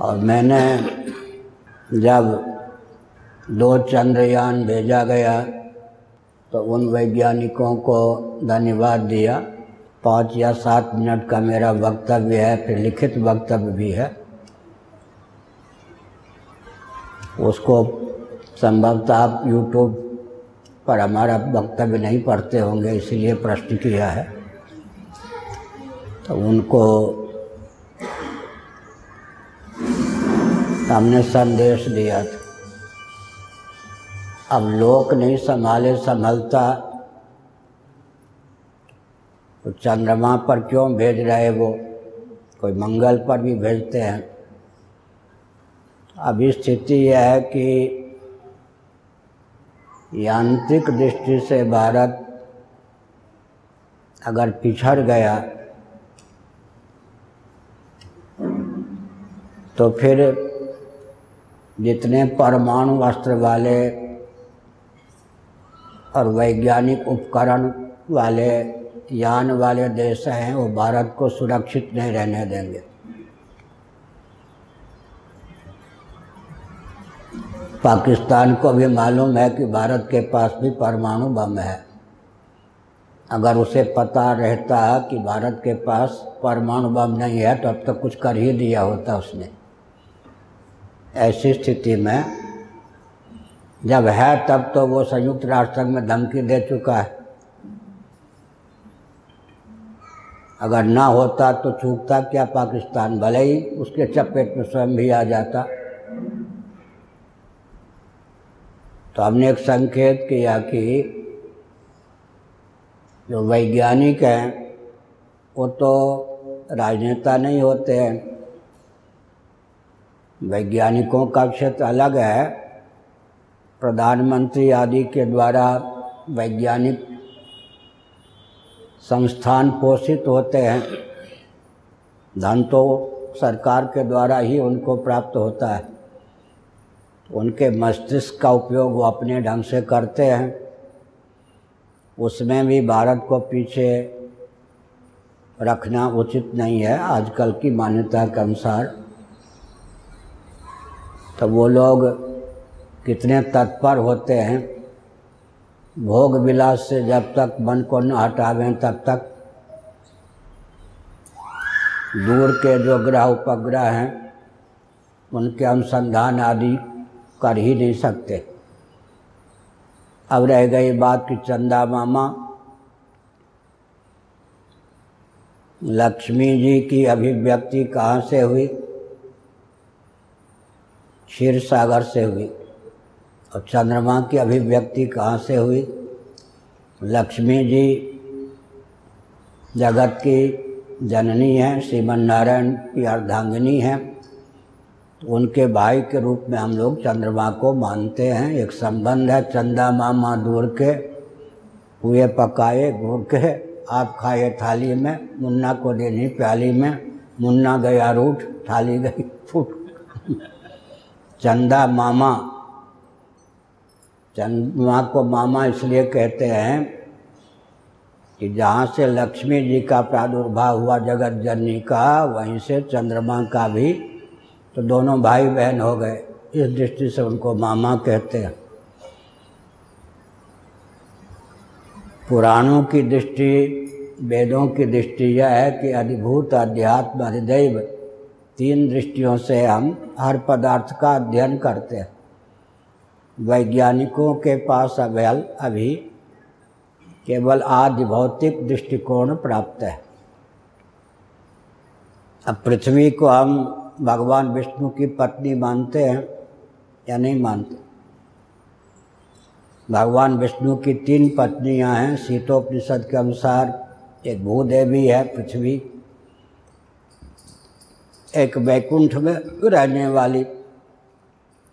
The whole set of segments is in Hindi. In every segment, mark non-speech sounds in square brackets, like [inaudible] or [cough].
और मैंने जब दो चंद्रयान भेजा गया तो उन वैज्ञानिकों को धन्यवाद दिया। पाँच या सात मिनट का मेरा वक्तव्य है, फिर लिखित वक्तव्य भी है। उसको संभवतः आप यूट्यूब पर हमारा वक्तव्य नहीं पढ़ते होंगे, इसलिए प्रश्न किया है। तो उनको हमने संदेश दिया था। अब लोक नहीं संभाले, संभलता। तो चंद्रमा पर क्यों भेज रहे वो? कोई मंगल पर भी भेजते हैं। अभी स्थिति यह है कि यांत्रिक दृष्टि से भारत अगर पिछड़ गया तो फिर जितने परमाणु अस्त्र वाले और वैज्ञानिक उपकरण वाले यान वाले देश हैं, वो भारत को सुरक्षित नहीं रहने देंगे। पाकिस्तान को भी मालूम है कि भारत के पास भी परमाणु बम है। अगर उसे पता रहता कि भारत के पास परमाणु बम नहीं है तो अब तक कुछ कर ही दिया होता उसने। ऐसी स्थिति में, जब है तब तो वो संयुक्त राष्ट्र संघ में धमकी दे चुका है। अगर ना होता तो चूकता, क्या पाकिस्तान भले ही उसके चपेट में स्वयं भी आ जाता। तो हमने एक संकेत किया कि जो वैज्ञानिक हैं, वो तो राजनेता नहीं होते हैं। वैज्ञानिकों का क्षेत्र अलग है। प्रधानमंत्री आदि के द्वारा वैज्ञानिक संस्थान पोषित होते हैं। धन तो सरकार के द्वारा ही उनको प्राप्त होता है। उनके मस्तिष्क का उपयोग वो अपने ढंग से करते हैं। उसमें भी भारत को पीछे रखना उचित नहीं है। आजकल की मान्यता के अनुसार तो वो लोग कितने तत्पर होते हैं। भोग विलास से जब तक मन को न हटावें तब तक दूर के जो ग्रह उपग्रह हैं, उनके अनुसंधान आदि कर ही नहीं सकते। अब रह गई बात कि चंदा मामा, लक्ष्मी जी की अभिव्यक्ति कहाँ से हुई? क्षीर सागर से हुई और चंद्रमा की अभिव्यक्ति कहाँ से हुई? लक्ष्मी जी, जगत की जननी है, श्रीमन नारायण की अर्धांगिनी है। उनके भाई के रूप में हम लोग चंद्रमा को मानते हैं। एक संबंध है चंदा मामा दूर के हुए पकाए, घूर के, आप खाए थाली में, मुन्ना को देनी प्याली में, मुन्ना गया रूठ, थाली गई फूट। चंदा मामा। चंद्रमा को मामा इसलिए कहते हैं कि जहाँ से लक्ष्मी जी का प्रादुर्भाव हुआ जगत जननी का, वहीं से चंद्रमा का भी तो दोनों भाई बहन हो गए। इस दृष्टि से उनको मामा कहते हैं। पुराणों की दृष्टि, वेदों की दृष्टि यह है कि अधिभूत अध्यात्म अधिदैव तीन दृष्टियों से हम हर पदार्थ का अध्ययन करते हैं। वैज्ञानिकों के पास अभल अभी केवल आदि भौतिक दृष्टिकोण प्राप्त है। अब पृथ्वी को हम भगवान विष्णु की पत्नी मानते हैं या नहीं मानते? भगवान विष्णु की तीन पत्नियाँ हैं, शीतोपनिषद के अनुसार एक भूदेवी है, पृथ्वी। एक वैकुंठ में रहने वाली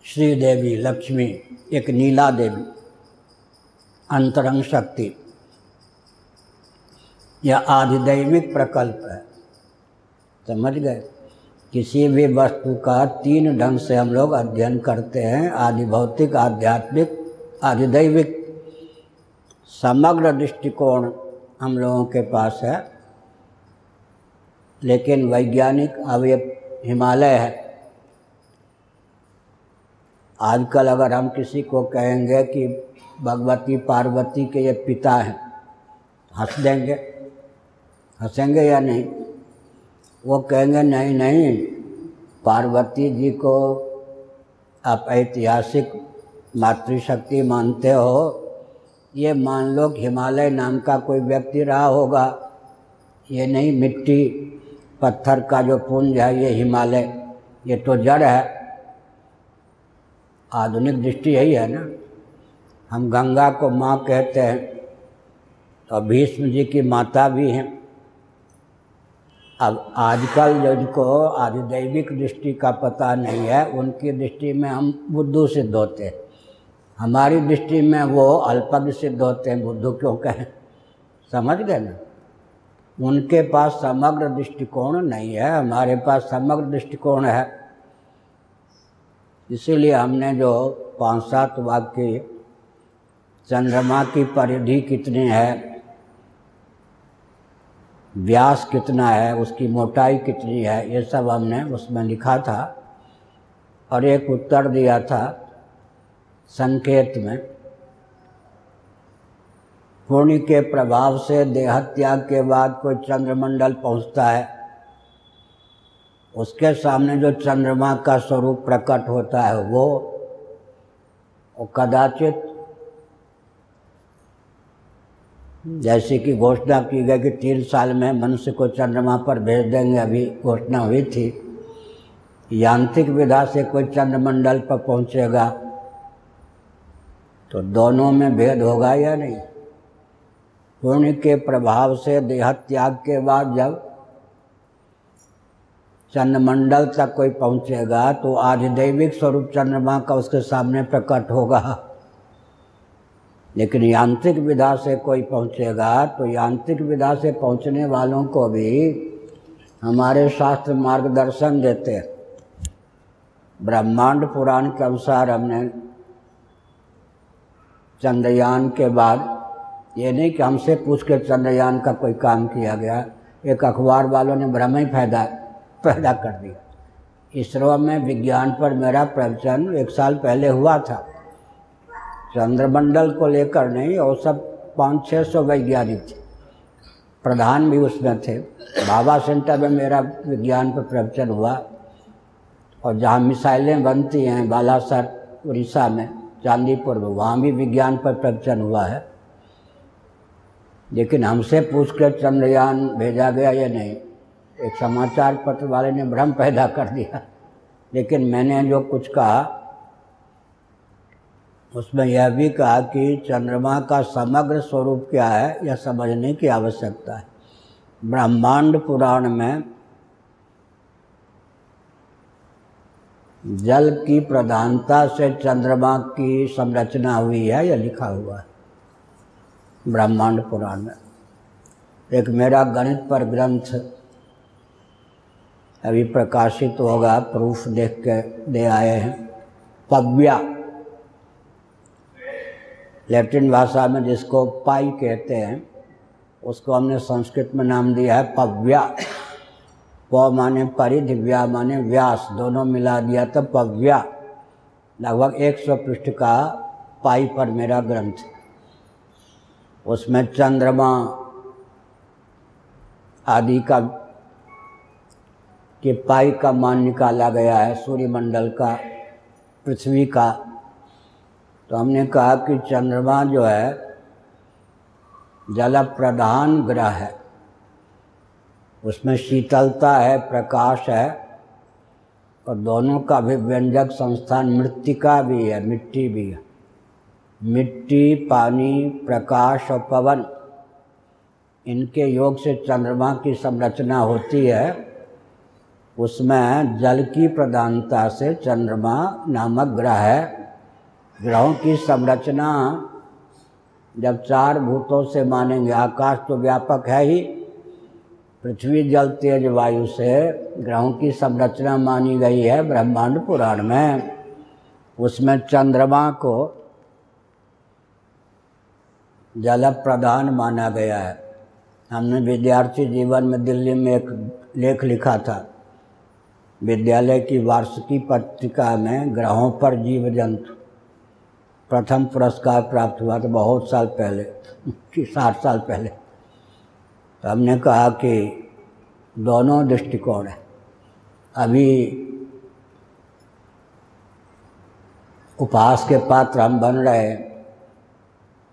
श्री देवी लक्ष्मी, एक नीला देवी, अंतरंग शक्ति। यह आधिदैविक प्रकल्प है। समझ गए? किसी भी वस्तु का तीन ढंग से हम लोग अध्ययन करते हैं, आदि भौतिक, आध्यात्मिक, आधिदैविक। समग्र दृष्टिकोण हम लोगों के पास है। लेकिन वैज्ञानिक अब ये हिमालय है। आजकल अगर हम किसी को कहेंगे कि भगवती पार्वती के ये पिता हैं, हंस देंगे? हंसेंगे या नहीं? वो कहेंगे, नहीं नहीं, पार्वती जी को आप ऐतिहासिक मातृशक्ति मानते हो। ये मान लो हिमालय नाम का कोई व्यक्ति रहा होगा। ये नहीं मिट्टी पत्थर का जो पुंज है, ये हिमालय, ये तो जड़ है। आधुनिक दृष्टि यही है ना। हम गंगा को माँ कहते हैं तो भीष्म जी की माता भी हैं। अब आजकल जिनको आधिदैविक दृष्टि का पता नहीं है, उनकी दृष्टि में हम बुद्धू सिद्ध होते हैं। हमारी दृष्टि में वो अल्पज्ञ सिद्ध होते हैं, बुद्धू क्यों कहें? समझ गए ना? उनके पास समग्र दृष्टिकोण नहीं है, हमारे पास समग्र दृष्टिकोण है। इसीलिए हमने जो पाँच सात वाक्य चंद्रमा की परिधि कितनी है, व्यास कितना है, उसकी मोटाई कितनी है, ये सब हमने उसमें लिखा था और एक उत्तर दिया था संकेत में। पूर्णि के प्रभाव से देहत्याग के बाद कोई चंद्रमंडल पहुँचता है उसके सामने जो चंद्रमा का स्वरूप प्रकट होता है वो, वो कदाचित जैसे कि घोषणा की गई कि तीन साल में मनुष्य को चंद्रमा पर भेज देंगे अभी घोषणा हुई थी। यांत्रिक विधा से कोई चंद्रमंडल पर पहुंचेगा तो दोनों में भेद होगा या नहीं? पुण्य के प्रभाव से देह त्याग के बाद जब चंद्रमंडल तक कोई पहुंचेगा तो आधिदैविक स्वरूप चंद्रमा का उसके सामने प्रकट होगा। लेकिन यांत्रिक विधा से कोई पहुंचेगा तो यांत्रिक विधा से पहुँचने वालों को भी हमारे शास्त्र मार्गदर्शन देते हैं। ब्रह्मांड पुराण के अनुसार हमने चंद्रयान के बाद ये नहीं कि हमसे पूछ के चंद्रयान का कोई काम किया गया। एक अखबार वालों ने भ्रम ही पैदा पैदा कर दिया। इसरो में विज्ञान पर मेरा प्रवचन एक साल पहले हुआ था। चंद्रमंडल को लेकर नहीं, और सब पाँच छः सौ वैज्ञानिक थे। प्रधान भी उसमें थे। बाबा सेंटर में मेरा विज्ञान पर प्रवचन हुआ। और जहाँ मिसाइलें बनती हैं बालासर, उड़ीसा में, चांदीपुर में, वहाँ भी विज्ञान पर प्रवचन हुआ है। लेकिन हमसे पूछ कर चंद्रयान भेजा गया या नहीं, एक समाचार पत्र वाले ने भ्रम पैदा कर दिया। लेकिन मैंने जो कुछ कहा, उसमें यह भी कहा कि चंद्रमा का समग्र स्वरूप क्या है, यह समझने की आवश्यकता है। ब्रह्मांड पुराण में जल की प्रधानता से चंद्रमा की संरचना हुई है या लिखा हुआ है। ब्रह्मांड पुराण में। एक मेरा गणित पर ग्रंथ अभी प्रकाशित होगा, प्रूफ देख के दे आए हैं। पव्या। लैटिन भाषा में जिसको पाई कहते हैं, उसको हमने संस्कृत में नाम दिया है पव्या। प माने परिधि, व्या माने व्यास, दोनों मिला दिया तो पव्या। लगभग 100 पृष्ठ का पाई पर मेरा ग्रंथ। उसमें चंद्रमा आदि का, के पाई का मान निकाला गया है, सूर्यमंडल का, पृथ्वी का। तो हमने कहा कि चंद्रमा जो है जल प्रधान ग्रह है। उसमें शीतलता है, प्रकाश है, और दोनों का भी व्यंजक संस्थान मृतिका भी है, मिट्टी भी है। मिट्टी, पानी, प्रकाश और पवन, इनके योग से चंद्रमा की संरचना होती है। उसमें जल की प्रधानता से चंद्रमा नामक ग्रह है। ग्रहों की संरचना जब चार भूतों से मानेंगे, आकाश तो व्यापक है ही। पृथ्वी जल, तेज वायु से ग्रहों की संरचना मानी गई है ब्रह्मांड पुराण में। उसमें चंद्रमा को जल प्रधान माना गया है। हमने विद्यार्थी जीवन में दिल्ली में एक लेख लिखा था। विद्यालय की वार्षिकी पत्रिका में ग्रहों पर जीव जंतु प्रथम पुरस्कार प्राप्त हुआ था बहुत साल पहले साठ साल पहले। तो हमने कहा कि दोनों दृष्टिकोण है। अभी उपहास के पात्र हम बन रहे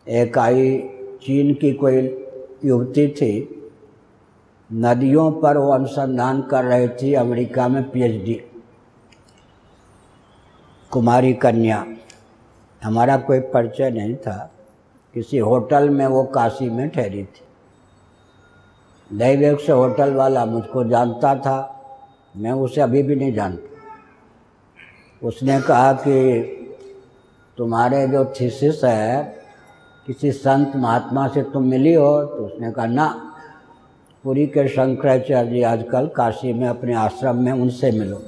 एक आई चीन की कोई युवती थी। नदियों पर वो अनुसंधान कर रही थी अमेरिका में पीएचडी। कुमारी कन्या। हमारा कोई परिचय नहीं था। किसी होटल में वो काशी में ठहरी थी। दैवेक से होटल वाला मुझको जानता था। मैं उसे अभी भी नहीं जानता। उसने कहा कि तुम्हारे जो थीसिस है किसी संत महात्मा से तुम मिली हो तो उसने कहा, ना, पुरी के शंकराचार्य जी आजकल काशी में अपने आश्रम में उनसे मिलो।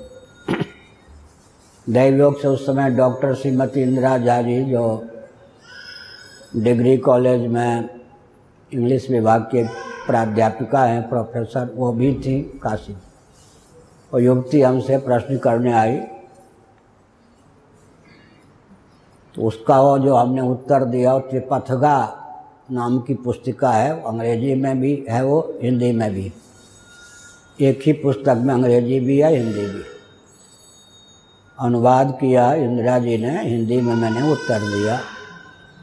दैवयोग से उस समय डॉक्टर श्रीमती इंदिरा झा जी जो डिग्री कॉलेज में इंग्लिश विभाग के प्राध्यापिका हैं, प्रोफेसर, वो भी थी काशी। और युवती हमसे प्रश्न करने आई तो उसका वो जो हमने उत्तर दिया, त्रिपथगा नाम की पुस्तिका है अंग्रेज़ी में भी है, वो हिंदी में भी। एक ही पुस्तक में अंग्रेज़ी भी है, हिंदी भी। अनुवाद किया इंदिरा जी ने, हिंदी में मैंने उत्तर दिया।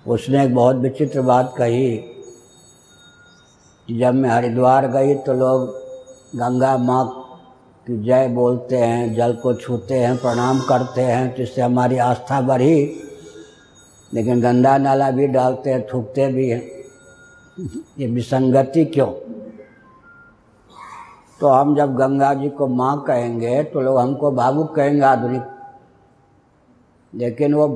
उसने एक बहुत विचित्र बात कही जब मैं हरिद्वार गई तो लोग गंगा माँ की जय बोलते हैं, जल को छूते हैं, प्रणाम करते हैं, जिससे हमारी आस्था बढ़ी। लेकिन गंदा नाला भी डालते हैं, थूकते भी हैं। ये विसंगति क्यों? तो हम जब गंगा जी को माँ कहेंगे तो लोग हमको भावुक कहेंगे आधुनिक। लेकिन वो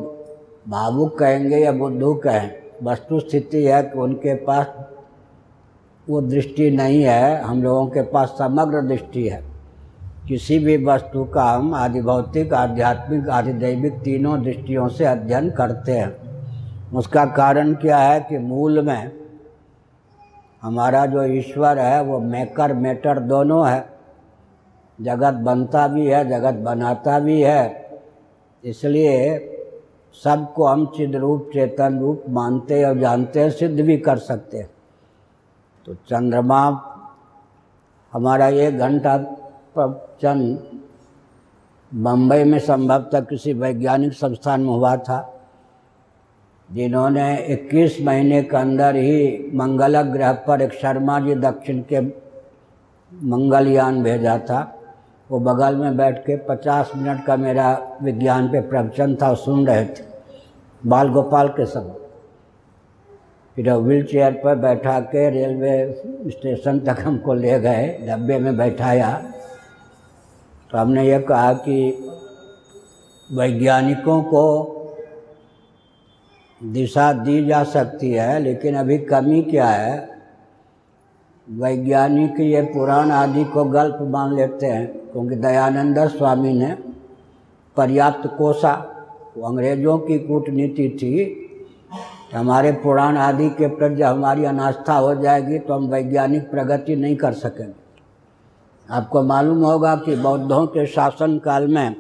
भावुक कहेंगे या बुद्धू कहें वस्तु स्थिति है कि उनके पास वो दृष्टि नहीं है, हम लोगों के पास समग्र दृष्टि है। किसी भी वस्तु का हम आदि भौतिक आध्यात्मिक आदि दैविक तीनों दृष्टियों से अध्ययन करते हैं। उसका कारण क्या है कि मूल में हमारा जो ईश्वर है, वो मेकर, मेटर दोनों है। जगत बनता भी है, जगत बनाता भी है। इसलिए सबको हम चिद रूप, चेतन रूप मानते और जानते हैं सिद्ध भी कर सकते हैं। तो चंद्रमा, हमारा एक घंटा चंद बम्बई में संभवतः किसी वैज्ञानिक संस्थान में हुआ था। जिन्होंने 21 महीने के अंदर ही मंगल ग्रह पर एक शर्मा जी दक्षिण के मंगलयान भेजा था। वो बगल में बैठ के 50 मिनट का मेरा विज्ञान पे प्रवचन था सुन रहे थे। बाल गोपाल के समय फिर व्हील चेयर पर बैठा के रेलवे स्टेशन तक हमको ले गए, डब्बे में बैठाया। तो हमने ये कहा कि वैज्ञानिकों को दिशा दी जा सकती है, लेकिन अभी कमी क्या है? वैज्ञानिक ये पुराण आदि को गल्प मान लेते हैं, क्योंकि दयानंद स्वामी ने पर्याप्त कोसा, वो अंग्रेज़ों की कूटनीति थी, हमारे पुराण आदि के प्रति हमारी अनास्था हो जाएगी तो हम वैज्ञानिक प्रगति नहीं कर सकेंगे। आपको मालूम होगा कि बौद्धों के शासन काल में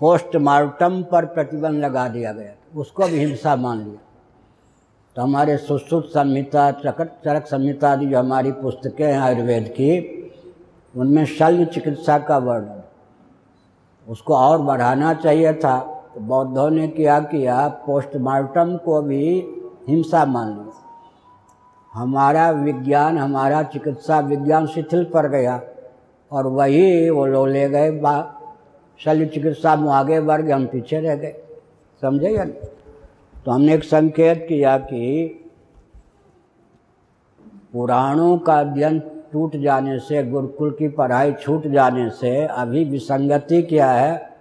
पोस्टमार्टम पर प्रतिबंध लगा दिया गया उसको भी हिंसा मान लिया। तो हमारे सुश्रुत संहिता चरक चरक संहिता आदि जो हमारी पुस्तकें हैं आयुर्वेद की, उनमें शल्य चिकित्सा का वर्णन। उसको और बढ़ाना चाहिए था। तो बौद्धों ने क्या किया? पोस्टमार्टम को भी हिंसा मान लिया। हमारा विज्ञान, हमारा चिकित्सा विज्ञान शिथिल पर गया और वही वो लोग ले गए शल्य चिकित्सा में आगे बढ़ गए, हम पीछे रह गए। समझे या तो हमने एक संकेत किया कि पुराणों का अध्ययन टूट जाने से, गुरुकुल की पढ़ाई छूट जाने से, अभी विसंगति क्या है?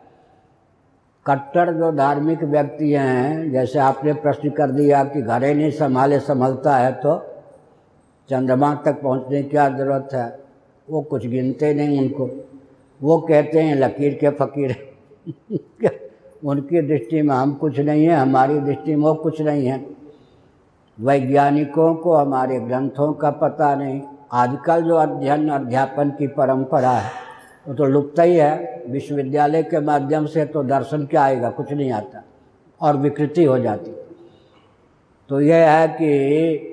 कट्टर जो धार्मिक व्यक्ति हैं, जैसे आपने प्रश्न कर दिया कि घरे नहीं संभाले, संभलता है तो चंद्रमा तक पहुँचने की क्या ज़रूरत है? वो कुछ गिनते नहीं उनको। वो कहते हैं, लकीर के फ़कीर [laughs] उनकी दृष्टि में हम कुछ नहीं हैं, हमारी दृष्टि में वो कुछ नहीं है। वैज्ञानिकों को हमारे ग्रंथों का पता नहीं। आजकल जो अध्ययन, अध्यापन की परंपरा है, वो तो लुप्त ही है। विश्वविद्यालय के माध्यम से तो दर्शन क्या आएगा, कुछ नहीं आता, और विकृति हो जाती। तो यह है कि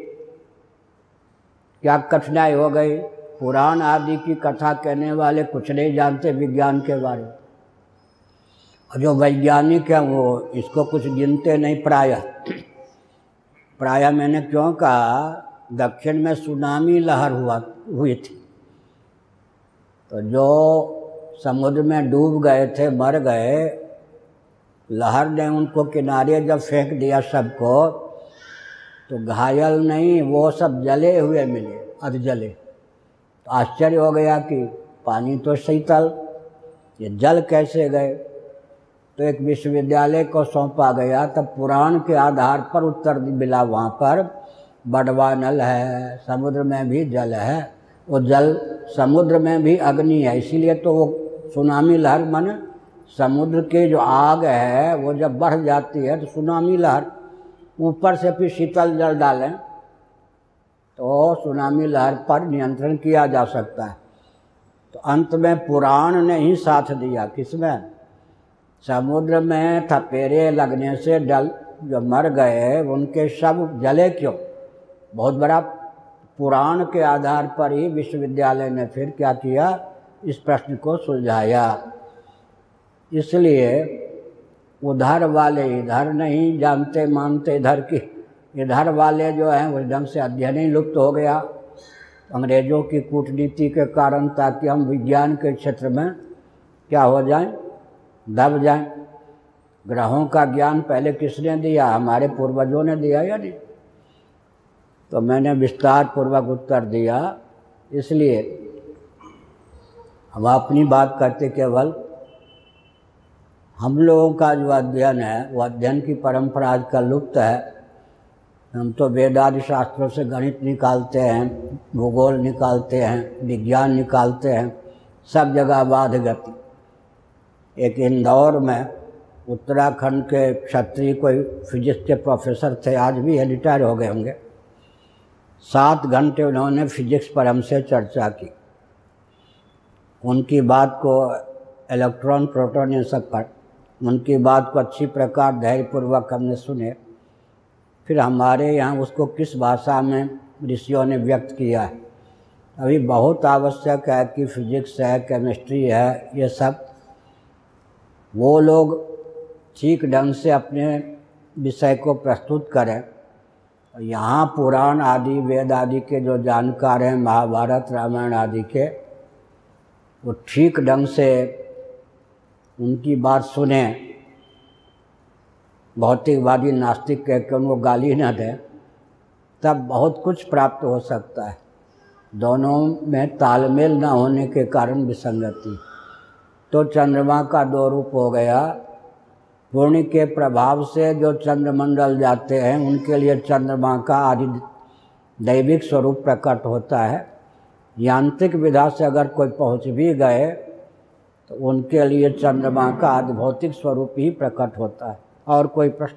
क्या कठिनाई हो गई? पुराण आदि की कथा कहने वाले कुछ नहीं जानते विज्ञान के बारे में। और जो वैज्ञानिक हैं वो इसको कुछ गिनते नहीं, प्राय। प्राय मैंने क्यों कहा, दक्षिण में सुनामी लहर हुआ, हुई थी। तो जो समुद्र में डूब गए थे, मर गए, लहर ने उनको किनारे जब फेंक दिया सबको तो घायल नहीं, वो सब जले हुए मिले, अध जले। तो आश्चर्य हो गया कि पानी तो शीतल, ये जल कैसे गए? तो एक विश्वविद्यालय को सौंपा गया, तब पुराण के आधार पर उत्तर मिला वहाँ पर बड़वा नल है, समुद्र में भी जल है, वो जल समुद्र में भी अग्नि है, इसीलिए तो वो सुनामी लहर मन समुद्र के जो आग है, वो जब बढ़ जाती है तो सुनामी लहर ऊपर से फिर शीतल जल डालें तो सुनामी लहर पर नियंत्रण किया जा सकता है। तो अंत में पुराण ने ही साथ दिया, किसमें? समुद्र में थपेरे लगने से डल जो मर गए उनके सब जले क्यों? बहुत बड़ा पुराण के आधार पर ही विश्वविद्यालय ने फिर क्या किया? इस प्रश्न को सुलझाया। इसलिए उधर वाले इधर नहीं जानते मानते इधर की, इधर वाले जो हैं उस ढंग से अध्ययन ही लुप्त हो गया। अंग्रेज़ों की कूटनीति के कारण ताकि हम विज्ञान के क्षेत्र में क्या हो जाएँ? दब जाएँ। ग्रहों का ज्ञान पहले किसने दिया? हमारे पूर्वजों ने दिया या नहीं? तो मैंने विस्तार पूर्वक उत्तर दिया। इसलिए हम अपनी बात करते केवल हम लोगों का जो अध्ययन है, वो अध्ययन की परंपरा आजकल लुप्त है। हम तो वेदादि शास्त्रों से गणित निकालते हैं, भूगोल निकालते हैं, विज्ञान निकालते हैं, सब जगह बाध गति एक इंदौर में उत्तराखंड के क्षत्रिय कोई फिजिक्स के प्रोफेसर थे, आज भी है रिटायर हो गए होंगे। सात घंटे उन्होंने फिजिक्स पर हमसे चर्चा की। उनकी बात को इलेक्ट्रॉन, प्रोटॉन ये सब पर, उनकी बात को अच्छी प्रकार धैर्यपूर्वक हमने सुने। फिर हमारे यहाँ उसको किस भाषा में ऋषियों ने व्यक्त किया है? अभी बहुत आवश्यक है कि फिजिक्स है, केमिस्ट्री है, ये सब वो लोग ठीक ढंग से अपने विषय को प्रस्तुत करें। यहाँ पुराण आदि, वेद आदि के जो जानकार हैं, महाभारत, रामायण आदि के, वो ठीक ढंग से उनकी बात सुने। भौतिकवादी, नास्तिक कह के उनको गाली न दें। तब बहुत कुछ प्राप्त हो सकता है। दोनों में तालमेल न होने के कारण विसंगति। तो चंद्रमा का दो रूप हो गया। पूर्ण के प्रभाव से जो चंद्रमंडल जाते हैं, उनके लिए चंद्रमा का आदि दैविक स्वरूप प्रकट होता है। यांत्रिक विधा से अगर कोई पहुँच भी गए तो उनके लिए चंद्रमा का आदि भौतिक स्वरूप ही प्रकट होता है। और कोई प्रश्न?